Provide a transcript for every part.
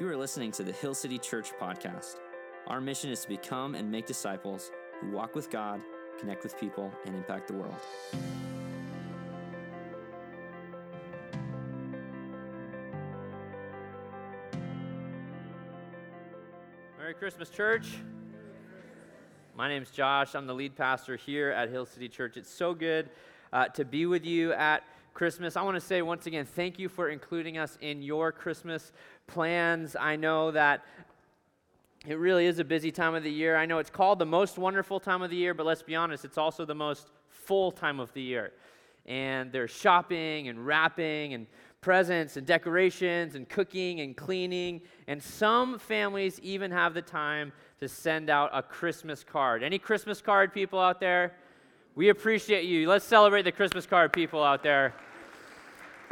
You are listening to the Hill City Church podcast. Our mission is to become and make disciples who walk with God, connect with people, and impact the world. Merry Christmas, church. My name's Josh. I'm the lead pastor here at Hill City Church. It's so good uh, to be with you at Christmas. I want to say once again, thank you for including us in your Christmas plans. I know that it really is a busy time of the year. I know it's called the most wonderful time of the year, but let's be honest, it's also the most full time of the year. And there's shopping and wrapping and presents and decorations and cooking and cleaning. And some families even have the time to send out a Christmas card. Any Christmas card people out there? We appreciate you. Let's celebrate the Christmas card people out there.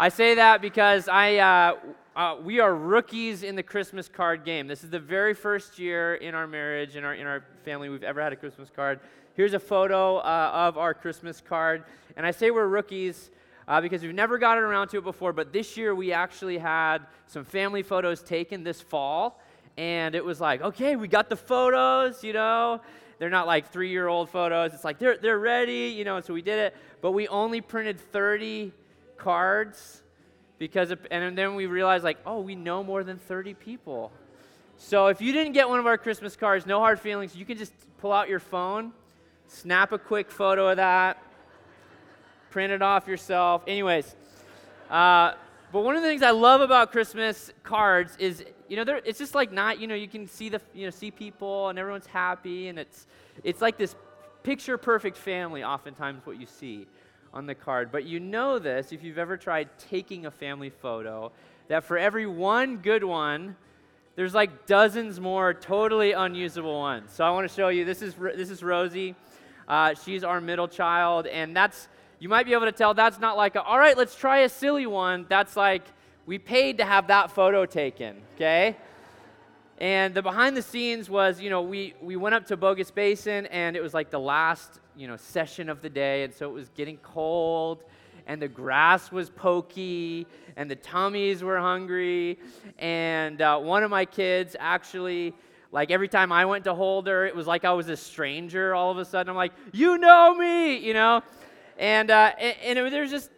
I say that because I, uh, uh, we are rookies in the Christmas card game. This is the very first year in our marriage, in our, in our family, we've ever had a Christmas card. Here's a photo uh, of our Christmas card. And I say we're rookies uh, because we've never gotten around to it before, but this year we actually had some family photos taken this fall. And it was like, okay, we got the photos, you know. They're not like three year old photos. It's like they're, they're ready, you know. So we did it. But we only printed 30 cards because, of, and then we realized, like, oh, we know more than 30 people. So if you didn't get one of our Christmas cards, no hard feelings. You can just pull out your phone, snap a quick photo of that, print it off yourself. Anyways, uh, but one of the things I love about Christmas cards is, you know, it's just like not, you know, you can see the, you know, see people and everyone's happy, and it's, it's like this picture perfect family. Oftentimes, what you see on the card. But you know this if you've ever tried taking a family photo, that for every one good one, there's like dozens more totally unusable ones. So I want to show you. This is this is Rosie. Uh, she's our middle child, and that's you might be able to tell that's not like a, all right, let's try a silly one. That's like we paid to have that photo taken. Okay. And the behind the scenes was, you know, we, we went up to Bogus Basin and it was like the last, you know, session of the day. And so it was getting cold and the grass was pokey and the tummies were hungry. And uh, one of my kids actually, like every time I went to hold her, it was like I was a stranger all of a sudden. I'm like, you know me, you know? And, uh, and, and there's just,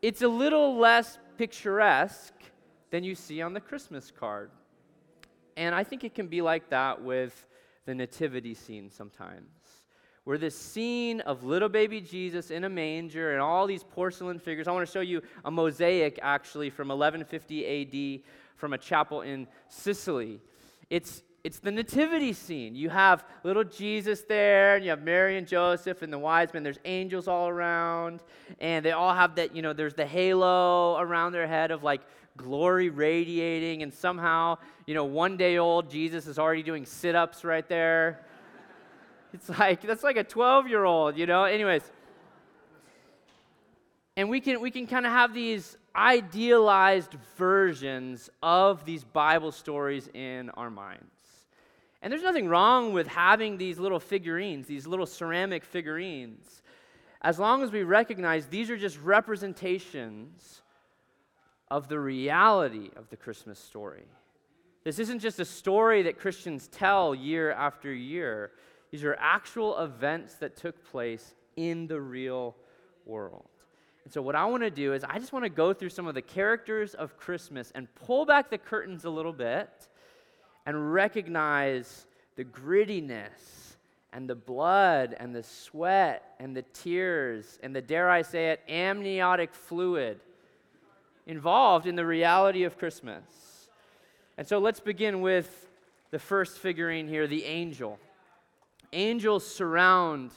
it's a little less picturesque than you see on the Christmas card. And I think it can be like that with the nativity scene sometimes, where this scene of little baby Jesus in a manger and all these porcelain figures. I want to show you a mosaic actually from 1150 AD from a chapel in Sicily. It's it's the nativity scene. You have little Jesus there, and you have Mary and Joseph and the wise men. There's angels all around, and they all have that, you know, there's the halo around their head of like glory radiating, and somehow, you know, one day old Jesus is already doing sit ups right there. It's like, that's like a 12 year old, you know? Anyways. And we can, we can kind of have these idealized versions of these Bible stories in our minds. And there's nothing wrong with having these little figurines, these little ceramic figurines, as long as we recognize these are just representations of the reality of the Christmas story. This isn't just a story that Christians tell year after year. These are actual events that took place in the real world. And so, what I want to do is, I just want to go through some of the characters of Christmas and pull back the curtains a little bit and recognize the grittiness and the blood and the sweat and the tears and the, dare I say it, amniotic fluid involved in the reality of Christmas. And so let's begin with the first figurine here the angel. Angels surround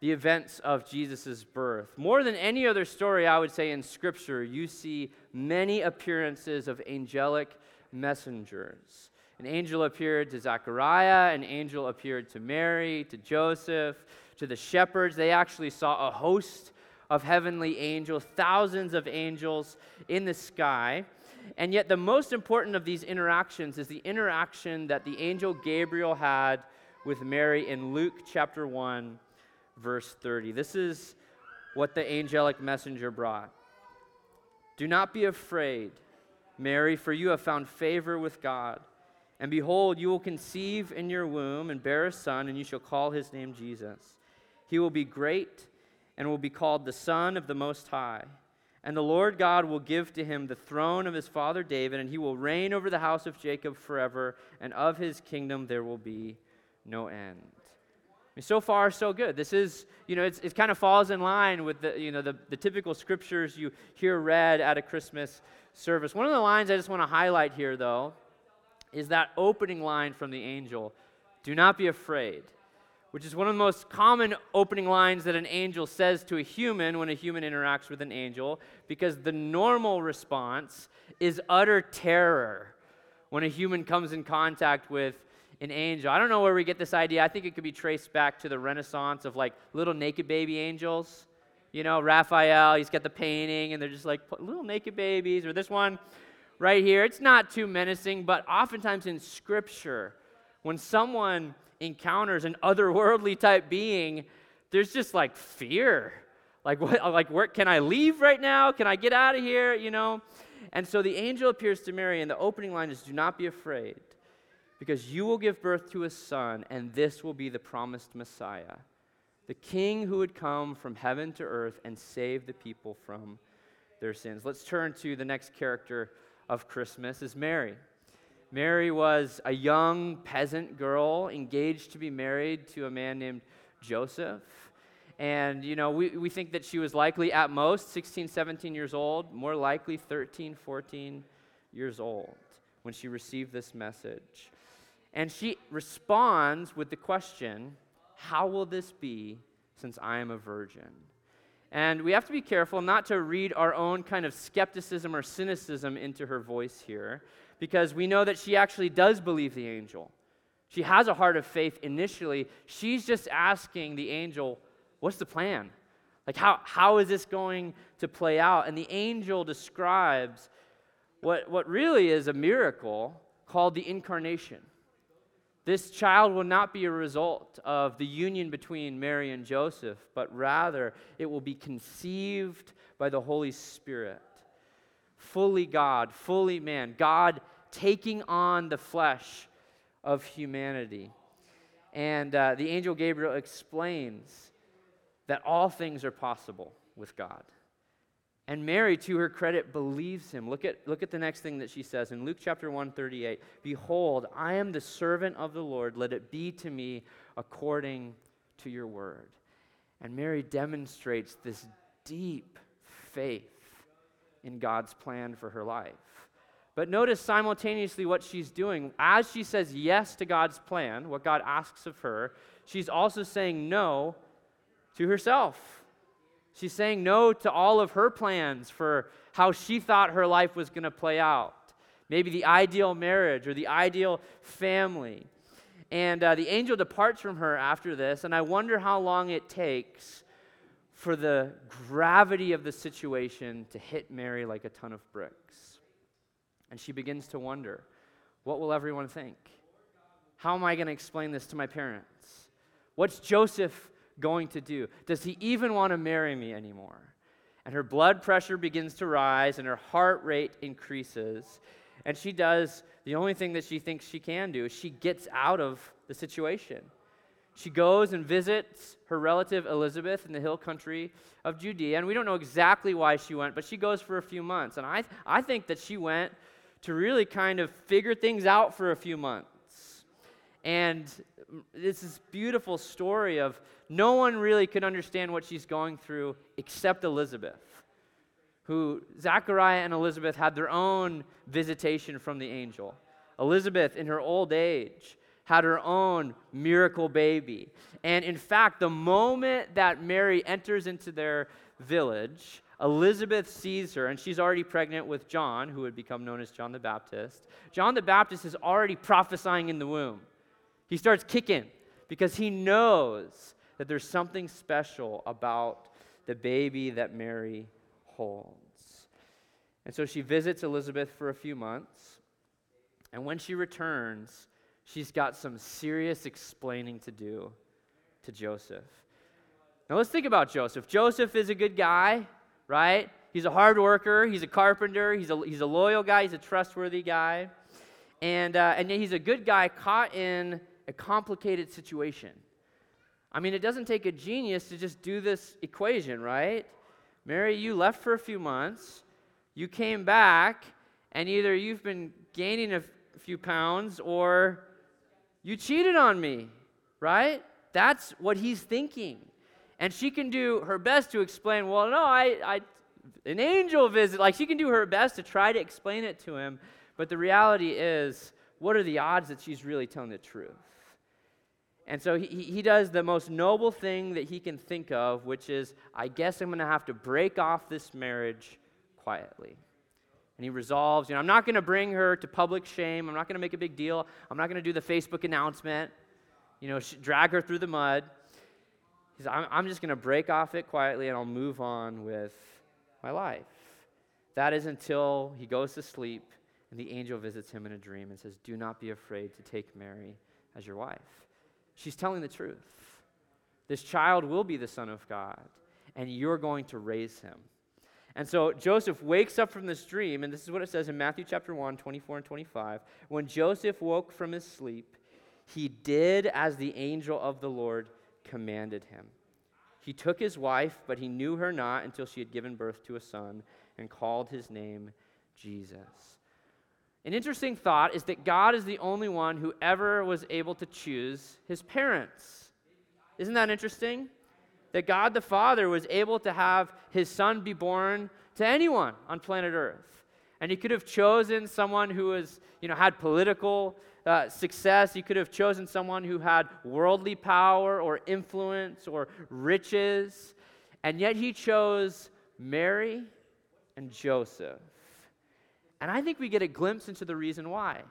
the events of Jesus' birth. More than any other story, I would say, in Scripture, you see many appearances of angelic messengers. An angel appeared to Zechariah, an angel appeared to Mary, to Joseph, to the shepherds. They actually saw a host of heavenly angels, thousands of angels in the sky. And yet, the most important of these interactions is the interaction that the angel Gabriel had with Mary in Luke chapter 1, verse 30. This is what the angelic messenger brought. Do not be afraid, Mary, for you have found favor with God. And behold, you will conceive in your womb and bear a son, and you shall call his name Jesus. He will be great and will be called the Son of the Most High. And the Lord God will give to him the throne of his father David, and he will reign over the house of Jacob forever, and of his kingdom there will be no end. So far, so good. This is, you know, it kind of falls in line with the, you know, the, the typical scriptures you hear read at a Christmas service. One of the lines I just want to highlight here, though, is that opening line from the angel Do not be afraid, which is one of the most common opening lines that an angel says to a human when a human interacts with an angel, because the normal response is utter terror when a human comes in contact with an angel. I don't know where we get this idea. I think it could be traced back to the Renaissance of like little naked baby angels. You know, Raphael, he's got the painting, and they're just like little naked babies. Or this one, right here. It's not too menacing, but oftentimes in Scripture, when someone encounters an otherworldly type being, there's just like fear. Like, what, like where, can I leave right now? Can I get out of here? You know? And so the angel appears to Mary, and the opening line is Do not be afraid, because you will give birth to a son, and this will be the promised Messiah, the king who would come from heaven to earth and save the people from their sins. Let's turn to the next character of Christmas is Mary. Mary was a young peasant girl engaged to be married to a man named Joseph. And, you know, we, we think that she was likely at most 16, 17 years old, more likely 13, 14 years old when she received this message. And she responds with the question, How will this be since I am a virgin? And we have to be careful not to read our own kind of skepticism or cynicism into her voice here, because we know that she actually does believe the angel. She has a heart of faith initially. She's just asking the angel, What's the plan? Like, how, how is this going to play out? And the angel describes what, what really is a miracle called the incarnation. This child will not be a result of the union between Mary and Joseph, but rather it will be conceived by the Holy Spirit. Fully God, fully man. God taking on the flesh of humanity. And uh, the angel Gabriel explains that all things are possible with God. And Mary, to her credit, believes him. Look at, look at the next thing that she says in Luke chapter 138 Behold, I am the servant of the Lord. Let it be to me according to your word. And Mary demonstrates this deep faith in God's plan for her life. But notice simultaneously what she's doing. As she says yes to God's plan, what God asks of her, she's also saying no to herself. She's saying no to all of her plans for how she thought her life was going to play out. Maybe the ideal marriage or the ideal family. And uh, the angel departs from her after this, and I wonder how long it takes for the gravity of the situation to hit Mary like a ton of bricks. And she begins to wonder what will everyone think? How am I going to explain this to my parents? What's Joseph going to do? Does he even want to marry me anymore? And her blood pressure begins to rise and her heart rate increases. And she does the only thing that she thinks she can do. She gets out of the situation. She goes and visits her relative Elizabeth in the hill country of Judea. And we don't know exactly why she went, but she goes for a few months. And I, I think that she went to really kind of figure things out for a few months. And it's this beautiful story of no one really could understand what she's going through except Elizabeth, who Zachariah and Elizabeth had their own visitation from the angel. Elizabeth, in her old age, had her own miracle baby. And in fact, the moment that Mary enters into their village, Elizabeth sees her, and she's already pregnant with John, who would become known as John the Baptist. John the Baptist is already prophesying in the womb. He starts kicking because he knows that there's something special about the baby that Mary holds. And so she visits Elizabeth for a few months. And when she returns, she's got some serious explaining to do to Joseph. Now let's think about Joseph. Joseph is a good guy, right? He's a hard worker, he's a carpenter, he's a, he's a loyal guy, he's a trustworthy guy. And, uh, and yet he's a good guy caught in a complicated situation. I mean, it doesn't take a genius to just do this equation, right? Mary, you left for a few months, you came back, and either you've been gaining a few pounds or you cheated on me, right? That's what he's thinking. And she can do her best to explain, well, no, I, I an angel visit. Like she can do her best to try to explain it to him. But the reality is, what are the odds that she's really telling the truth? And so he, he does the most noble thing that he can think of, which is, I guess I'm going to have to break off this marriage quietly. And he resolves, you know, I'm not going to bring her to public shame. I'm not going to make a big deal. I'm not going to do the Facebook announcement, you know, drag her through the mud. He says, I'm, I'm just going to break off it quietly and I'll move on with my life. That is until he goes to sleep and the angel visits him in a dream and says, Do not be afraid to take Mary as your wife. She's telling the truth. This child will be the Son of God, and you're going to raise him. And so Joseph wakes up from this dream, and this is what it says in Matthew chapter 1, 24 and 25. When Joseph woke from his sleep, he did as the angel of the Lord commanded him. He took his wife, but he knew her not until she had given birth to a son and called his name Jesus. An interesting thought is that God is the only one who ever was able to choose his parents. Isn't that interesting? That God the Father was able to have his son be born to anyone on planet Earth. And he could have chosen someone who was, you know, had political uh, success. He could have chosen someone who had worldly power or influence or riches. And yet he chose Mary and Joseph. And I think we get a glimpse into the reason why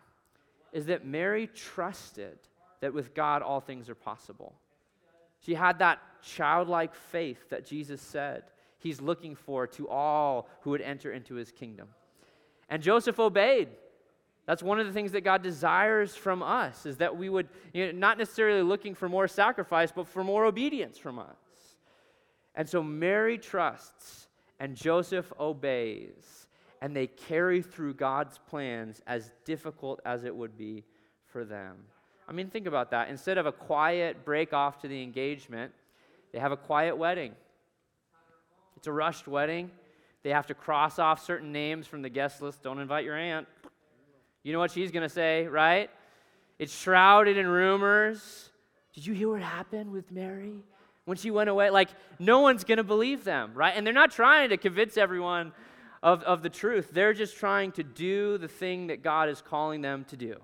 is that Mary trusted that with God all things are possible. She had that childlike faith that Jesus said he's looking for to all who would enter into his kingdom. And Joseph obeyed. That's one of the things that God desires from us is that we would, you know, not necessarily looking for more sacrifice, but for more obedience from us. And so Mary trusts and Joseph obeys, and they carry through God's plans as difficult as it would be for them. I mean, think about that. Instead of a quiet break off to the engagement, they have a quiet wedding. It's a rushed wedding. They have to cross off certain names from the guest list. Don't invite your aunt. You know what she's going to say, right? It's shrouded in rumors. Did you hear what happened with Mary when she went away? Like, no one's going to believe them, right? And they're not trying to convince everyone of, of the truth. They're just trying to do the thing that God is calling them to do.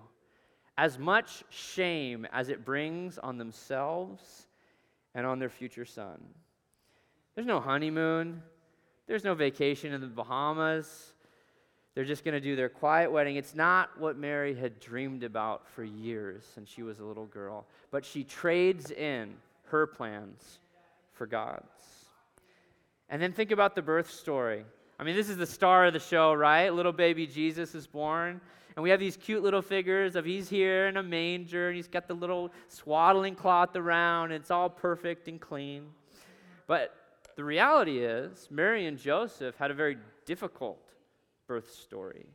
As much shame as it brings on themselves and on their future son. There's no honeymoon, there's no vacation in the Bahamas. They're just going to do their quiet wedding. It's not what Mary had dreamed about for years since she was a little girl, but she trades in her plans for God's. And then think about the birth story. I mean, this is the star of the show, right? Little baby Jesus is born. And we have these cute little figures of he's here in a manger and he's got the little swaddling cloth around. And it's all perfect and clean. But the reality is, Mary and Joseph had a very difficult birth story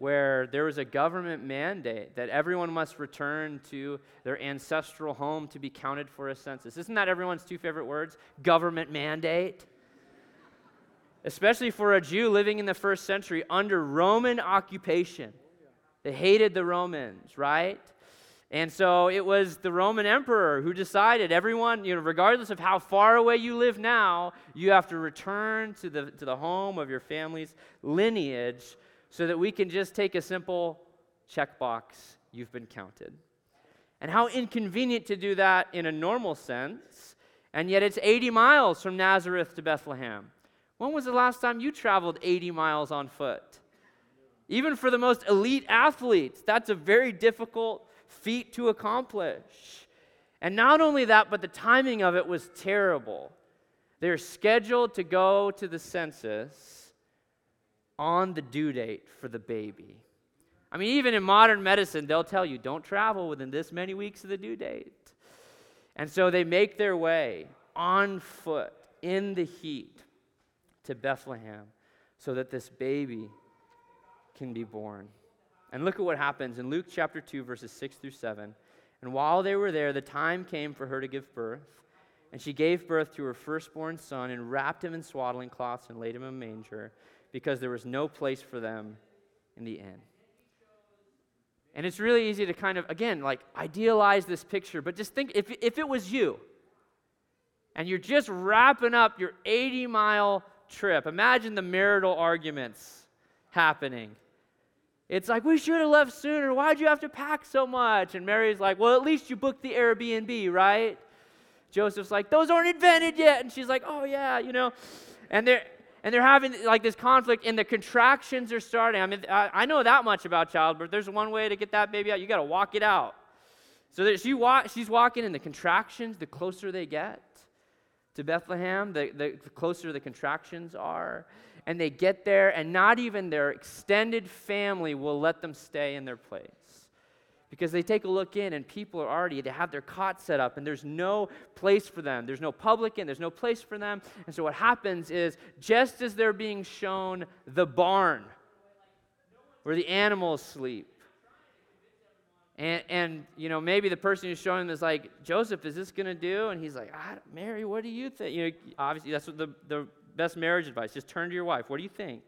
where there was a government mandate that everyone must return to their ancestral home to be counted for a census. Isn't that everyone's two favorite words? Government mandate. Especially for a Jew living in the first century under Roman occupation. They hated the Romans, right? And so it was the Roman emperor who decided everyone, you know, regardless of how far away you live now, you have to return to the, to the home of your family's lineage so that we can just take a simple checkbox you've been counted. And how inconvenient to do that in a normal sense, and yet it's 80 miles from Nazareth to Bethlehem. When was the last time you traveled 80 miles on foot? Even for the most elite athletes, that's a very difficult feat to accomplish. And not only that, but the timing of it was terrible. They're scheduled to go to the census on the due date for the baby. I mean, even in modern medicine, they'll tell you don't travel within this many weeks of the due date. And so they make their way on foot in the heat to Bethlehem so that this baby can be born. And look at what happens in Luke chapter 2, verses 6 through 7. And while they were there, the time came for her to give birth. And she gave birth to her firstborn son and wrapped him in swaddling cloths and laid him in a manger because there was no place for them in the inn. And it's really easy to kind of, again, like idealize this picture, but just think if, if it was you and you're just wrapping up your 80 mile trip, imagine the marital arguments happening. It's like, we should have left sooner. Why'd you have to pack so much? And Mary's like, well, at least you booked the Airbnb, right? Joseph's like, those aren't invented yet. And she's like, oh, yeah, you know. And they're, and they're having like this conflict, and the contractions are starting. I mean, I, I know that much about childbirth. There's one way to get that baby out. You got to walk it out. So that she walk, she's walking, and the contractions, the closer they get to Bethlehem, the, the closer the contractions are and they get there, and not even their extended family will let them stay in their place. Because they take a look in, and people are already, they have their cot set up, and there's no place for them. There's no publican, there's no place for them. And so what happens is, just as they're being shown the barn where the animals sleep, and, and, you know, maybe the person who's showing them is like, Joseph, is this going to do? And he's like, ah, Mary, what do you think? You know, obviously, that's what the, the best marriage advice. Just turn to your wife. What do you think?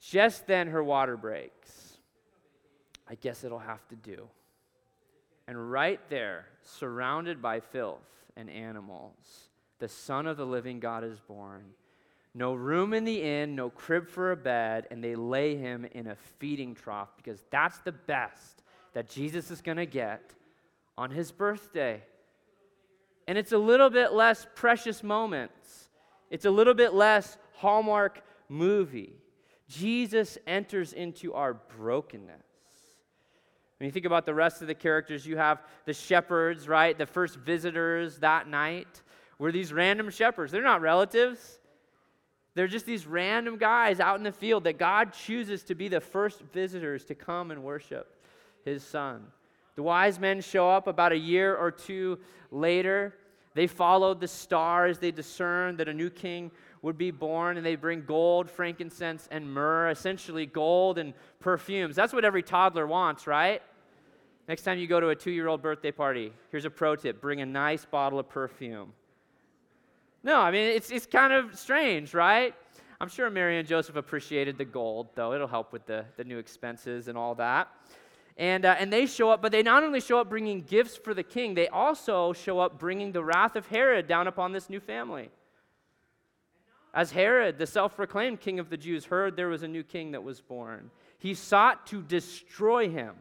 Just then her water breaks. I guess it'll have to do. And right there, surrounded by filth and animals, the Son of the living God is born. No room in the inn, no crib for a bed, and they lay him in a feeding trough because that's the best that Jesus is going to get on his birthday. And it's a little bit less precious moments, it's a little bit less Hallmark movie. Jesus enters into our brokenness. When you think about the rest of the characters, you have the shepherds, right? The first visitors that night were these random shepherds. They're not relatives. They're just these random guys out in the field that God chooses to be the first visitors to come and worship his son. The wise men show up about a year or two later. They followed the stars. They discerned that a new king would be born, and they bring gold, frankincense, and myrrh, essentially gold and perfumes. That's what every toddler wants, right? Next time you go to a two year old birthday party, here's a pro tip bring a nice bottle of perfume. No, I mean, it's, it's kind of strange, right? I'm sure Mary and Joseph appreciated the gold, though. It'll help with the, the new expenses and all that. And, uh, and they show up, but they not only show up bringing gifts for the king, they also show up bringing the wrath of Herod down upon this new family. As Herod, the self proclaimed king of the Jews, heard there was a new king that was born, he sought to destroy him.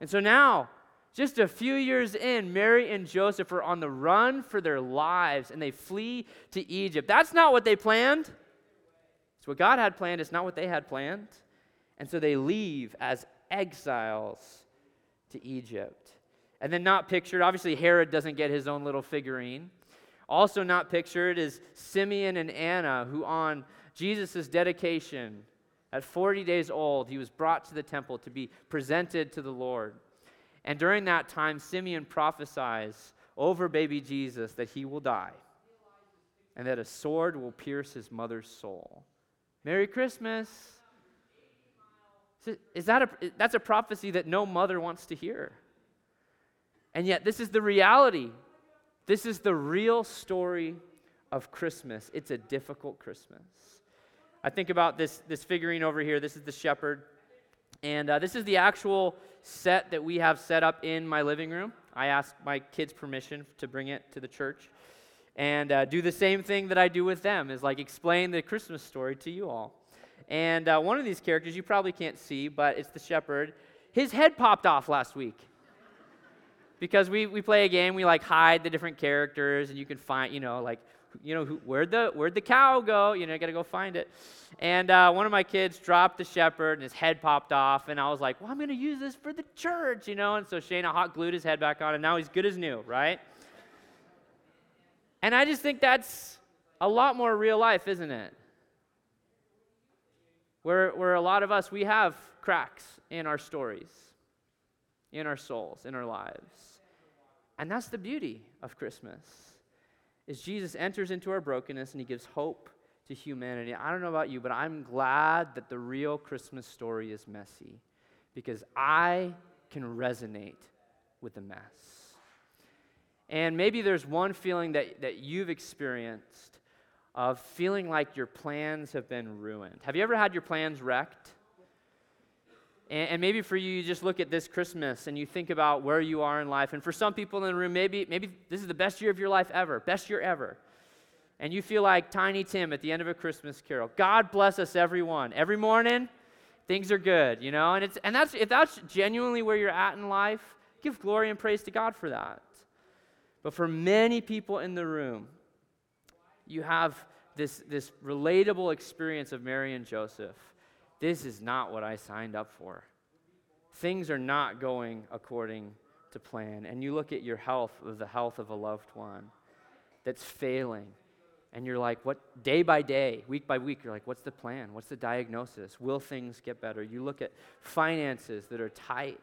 And so now, just a few years in, Mary and Joseph are on the run for their lives and they flee to Egypt. That's not what they planned. It's what God had planned, it's not what they had planned. And so they leave as exiles to Egypt. And then, not pictured, obviously, Herod doesn't get his own little figurine. Also, not pictured is Simeon and Anna, who on Jesus' dedication, at 40 days old, he was brought to the temple to be presented to the Lord. And during that time, Simeon prophesies over baby Jesus that he will die and that a sword will pierce his mother's soul. Merry Christmas. Is that a, that's a prophecy that no mother wants to hear. And yet, this is the reality. This is the real story of Christmas. It's a difficult Christmas. I think about this, this figurine over here. This is the shepherd. And uh, this is the actual set that we have set up in my living room. I asked my kids' permission to bring it to the church and uh, do the same thing that I do with them is like explain the Christmas story to you all. And uh, one of these characters you probably can't see, but it's the shepherd. His head popped off last week. Because we, we play a game, we like hide the different characters, and you can find, you know, like, you know, who, where'd the where'd the cow go? You know, you got to go find it. And uh, one of my kids dropped the shepherd, and his head popped off. And I was like, well, I'm to use this for the church, you know. And so Shayna hot glued his head back on, and now he's good as new, right? And I just think that's a lot more real life, isn't it? Where, where a lot of us, we have cracks in our stories, in our souls, in our lives. And that's the beauty of Christmas, is Jesus enters into our brokenness and he gives hope to humanity. I don't know about you, but I'm glad that the real Christmas story is messy because I can resonate with the mess. And maybe there's one feeling that, that you've experienced of feeling like your plans have been ruined. Have you ever had your plans wrecked? And, and, maybe for you, you just look at this Christmas and you think about where you are in life. And for some people in the room, maybe, maybe this is the best year of your life ever, best year ever. And you feel like Tiny Tim at the end of a Christmas carol. God bless us, everyone. Every morning, things are good, you know? And, it's, and that's, if that's genuinely where you're at in life, give glory and praise to God for that. But for many people in the room, you have this, this relatable experience of Mary and Joseph. This is not what I signed up for. Things are not going according to plan. And you look at your health, the health of a loved one that's failing. And you're like, what, day by day, week by week, you're like, what's the plan? What's the diagnosis? Will things get better? You look at finances that are tight.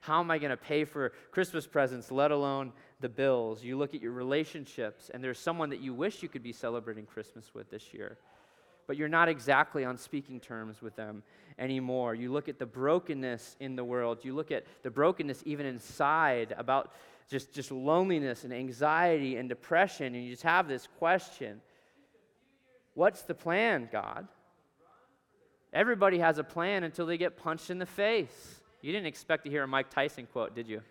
How am I going to pay for Christmas presents, let alone the bills? You look at your relationships, and there's someone that you wish you could be celebrating Christmas with this year, but you're not exactly on speaking terms with them anymore. You look at the brokenness in the world, you look at the brokenness even inside about just, just loneliness and anxiety and depression, and you just have this question What's the plan, God? Everybody has a plan until they get punched in the face. You didn't expect to hear a Mike Tyson quote, did you?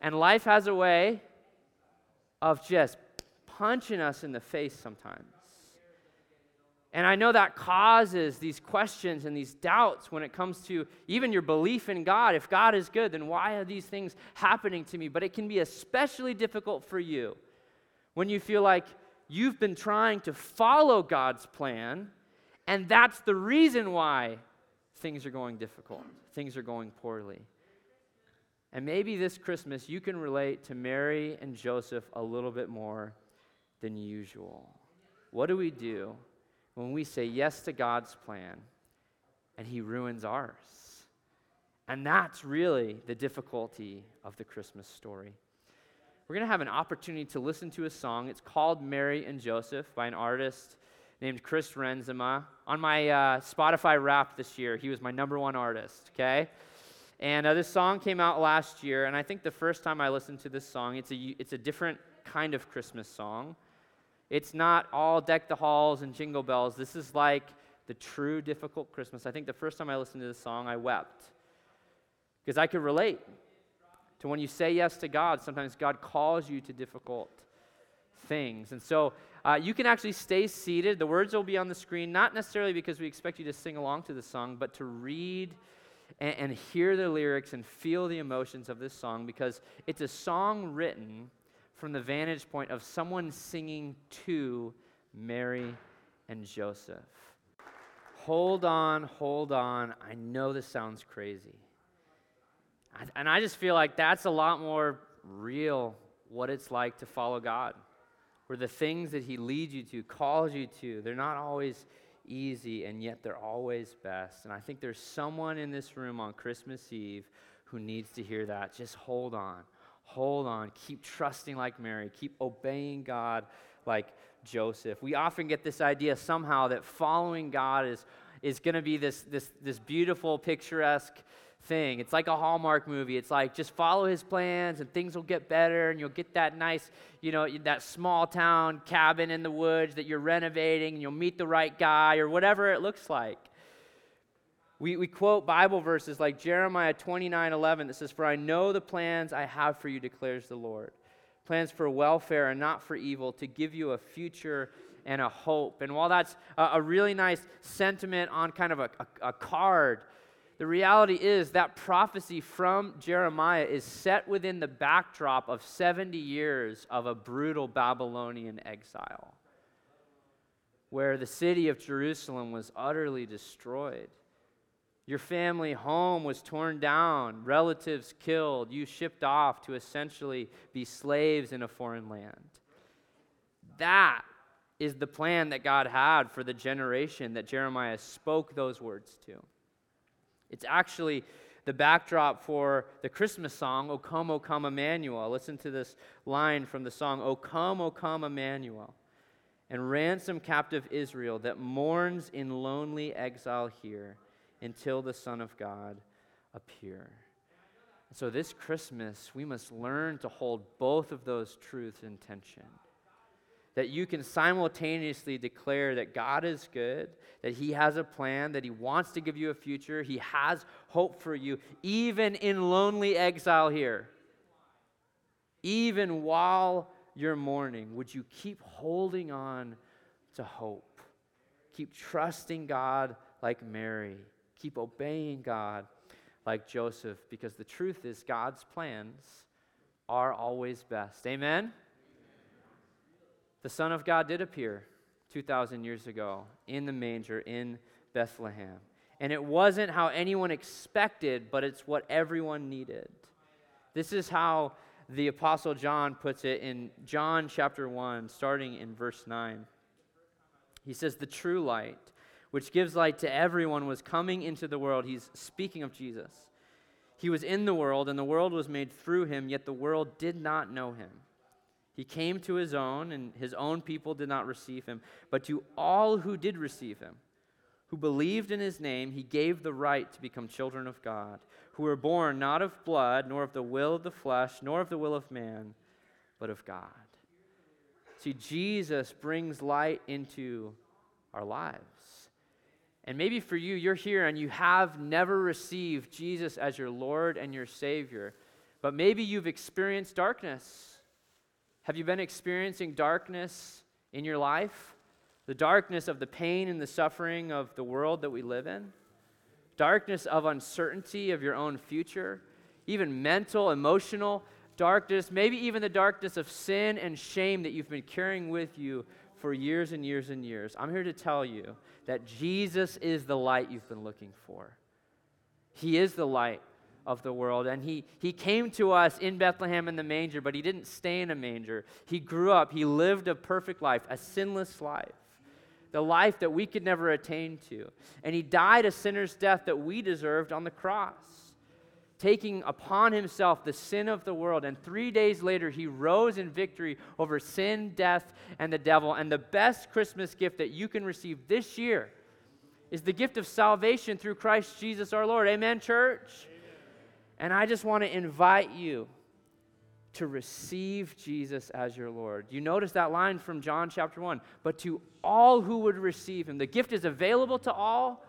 And life has a way of just punching us in the face sometimes. And I know that causes these questions and these doubts when it comes to even your belief in God. If God is good, then why are these things happening to me? But it can be especially difficult for you when you feel like you've been trying to follow God's plan, and that's the reason why things are going difficult, things are going poorly. And maybe this Christmas you can relate to Mary and Joseph a little bit more than usual. What do we do when we say yes to God's plan and He ruins ours? And that's really the difficulty of the Christmas story. We're going to have an opportunity to listen to a song. It's called Mary and Joseph by an artist named Chris Renzema. On my uh, Spotify Wrapped this year, he was my number one artist, okay? And uh, this song came out last year, and I think the first time I listened to this song, it's a, it's a different kind of Christmas song. It's not all deck the halls and jingle bells. This is like the true difficult Christmas. I think the first time I listened to this song, I wept because I could relate to when you say yes to God, sometimes God calls you to difficult things. And so uh, you can actually stay seated. The words will be on the screen, not necessarily because we expect you to sing along to the song, but to read and, and hear the lyrics and feel the emotions of this song because it's a song written from the vantage point of someone singing to Mary and Joseph. Hold on, hold on. I know this sounds crazy. And I just feel like that's a lot more real what it's like to follow God where the things that He leads you to, calls you to, they're not always easy, and yet they're always best. And I think there's someone in this room on Christmas Eve who needs to hear that. Just hold on. Hold on. Keep trusting like Mary. Keep obeying God like Joseph. We often get this idea somehow that following God is, is going to be this, this, this beautiful, picturesque thing. It's like a Hallmark movie. It's like just follow his plans and things will get better and you'll get that nice, you know, that small town cabin in the woods that you're renovating and you'll meet the right guy or whatever it looks like. We, we quote Bible verses like Jeremiah 29 11 that says, For I know the plans I have for you, declares the Lord. Plans for welfare and not for evil, to give you a future and a hope. And while that's a, a really nice sentiment on kind of a, a, a card, the reality is that prophecy from Jeremiah is set within the backdrop of 70 years of a brutal Babylonian exile, where the city of Jerusalem was utterly destroyed. Your family home was torn down, relatives killed, you shipped off to essentially be slaves in a foreign land. That is the plan that God had for the generation that Jeremiah spoke those words to. It's actually the backdrop for the Christmas song, O come, O come, Emmanuel. Listen to this line from the song, O come, O come, Emmanuel. and ransom captive Israel that mourns in lonely exile here until the Son of God appear. So, this Christmas, we must learn to hold both of those truths in tension. That you can simultaneously declare that God is good, that He has a plan, that He wants to give you a future, He has hope for you, even in lonely exile here. Even while you're mourning, would you keep holding on to hope? Keep trusting God like Mary. Keep obeying God like Joseph, because the truth is, God's plans are always best. Amen? The Son of God did appear 2,000 years ago in the manger in Bethlehem. And it wasn't how anyone expected, but it's what everyone needed. This is how the Apostle John puts it in John chapter 1, starting in verse 9. He says, The true light which gives light to everyone, was coming into the world. He's speaking of Jesus. He was in the world, and the world was made through him, yet the world did not know him. He came to his own, and his own people did not receive him. But to all who did receive him, who believed in his name, he gave the right to become children of God, who were born not of blood, nor of the will of the flesh, nor of the will of man, but of God. See, Jesus brings light into our lives. And maybe for you, you're here and you have never received Jesus as your Lord and your Savior, but maybe you've experienced darkness. Have you been experiencing darkness in your life? The darkness of the pain and the suffering of the world that we live in? Darkness of uncertainty of your own future? Even mental, emotional darkness, maybe even the darkness of sin and shame that you've been carrying with you for years and years and years. I'm here to tell you that Jesus is the light you've been looking for. He is the light of the world. And he, he came to us in Bethlehem in the manger, but he didn't stay in a manger. He grew up, he lived a perfect life, a sinless life, the life that we could never attain to. And he died a sinner's death that we deserved on the cross taking upon himself the sin of the world. And three days later, he rose in victory over sin, death, and the devil. And the best Christmas gift that you can receive this year is the gift of salvation through Christ Jesus our Lord. Amen, church? And I just want to invite you to receive Jesus as your Lord. You notice that line from John chapter 1 but to all who would receive him. The gift is available to all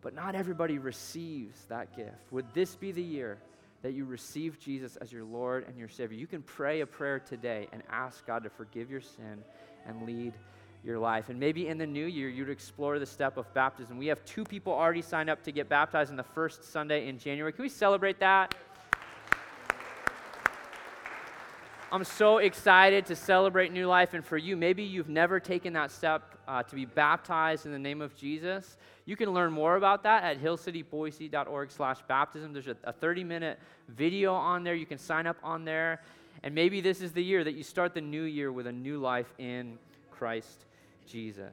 but not everybody receives that gift. Would this be the year that you receive Jesus as your Lord and your Savior? You can pray a prayer today and ask God to forgive your sin and lead your life. And maybe in the new year, you'd explore the step of baptism. We have two people already signed up to get baptized on the first Sunday in January. Can we celebrate that? I'm so excited to celebrate new life. And for you, maybe you've never taken that step uh, to be baptized in the name of Jesus. You can learn more about that at hillcityboise.org slash baptism. There's a 30 minute video on there. You can sign up on there. And maybe this is the year that you start the new year with a new life in Christ Jesus.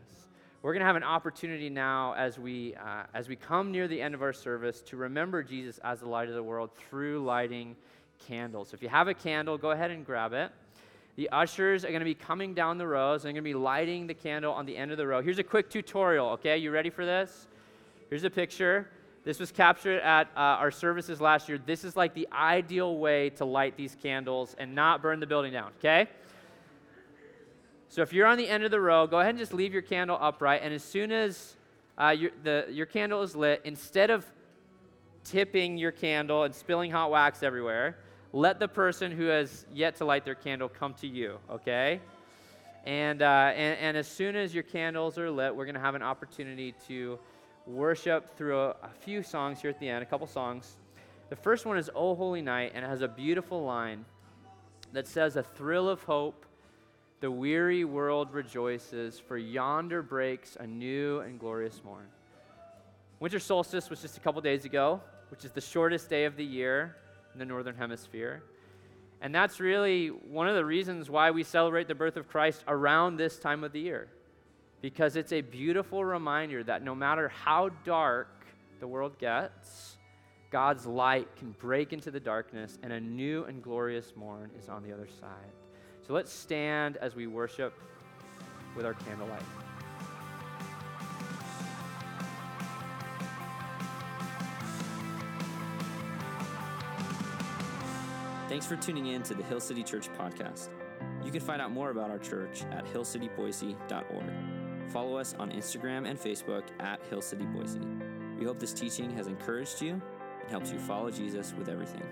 We're going to have an opportunity now as we, uh, as we come near the end of our service to remember Jesus as the light of the world through lighting candles. So if you have a candle, go ahead and grab it. The ushers are going to be coming down the rows and going to be lighting the candle on the end of the row. Here's a quick tutorial, okay? You ready for this? Here's a picture. This was captured at uh, our services last year. This is like the ideal way to light these candles and not burn the building down, okay? So if you're on the end of the row, go ahead and just leave your candle upright. And as soon as uh, your, the, your candle is lit, instead of tipping your candle and spilling hot wax everywhere, let the person who has yet to light their candle come to you, okay? And, uh, and, and, as soon as your candles are lit, we're going to have an opportunity to worship through a, a, few songs here at the end, a couple songs. The first one is Oh Holy Night, and it has a beautiful line that says, A thrill of hope, the weary world rejoices, for yonder breaks a new and glorious morn. Winter solstice was just a couple days ago, which is the shortest day of the year in the Northern Hemisphere. And that's really one of the reasons why we celebrate the birth of Christ around this time of the year. Because it's a beautiful reminder that no matter how dark the world gets, God's light can break into the darkness and a new and glorious morn is on the other side. So let's stand as we worship with our candlelight. Thanks for tuning in to the Hill City Church podcast. You can find out more about our church at hillcityboise.org. Follow us on Instagram and Facebook at Hill City Boise. We hope this teaching has encouraged you and helps you follow Jesus with everything.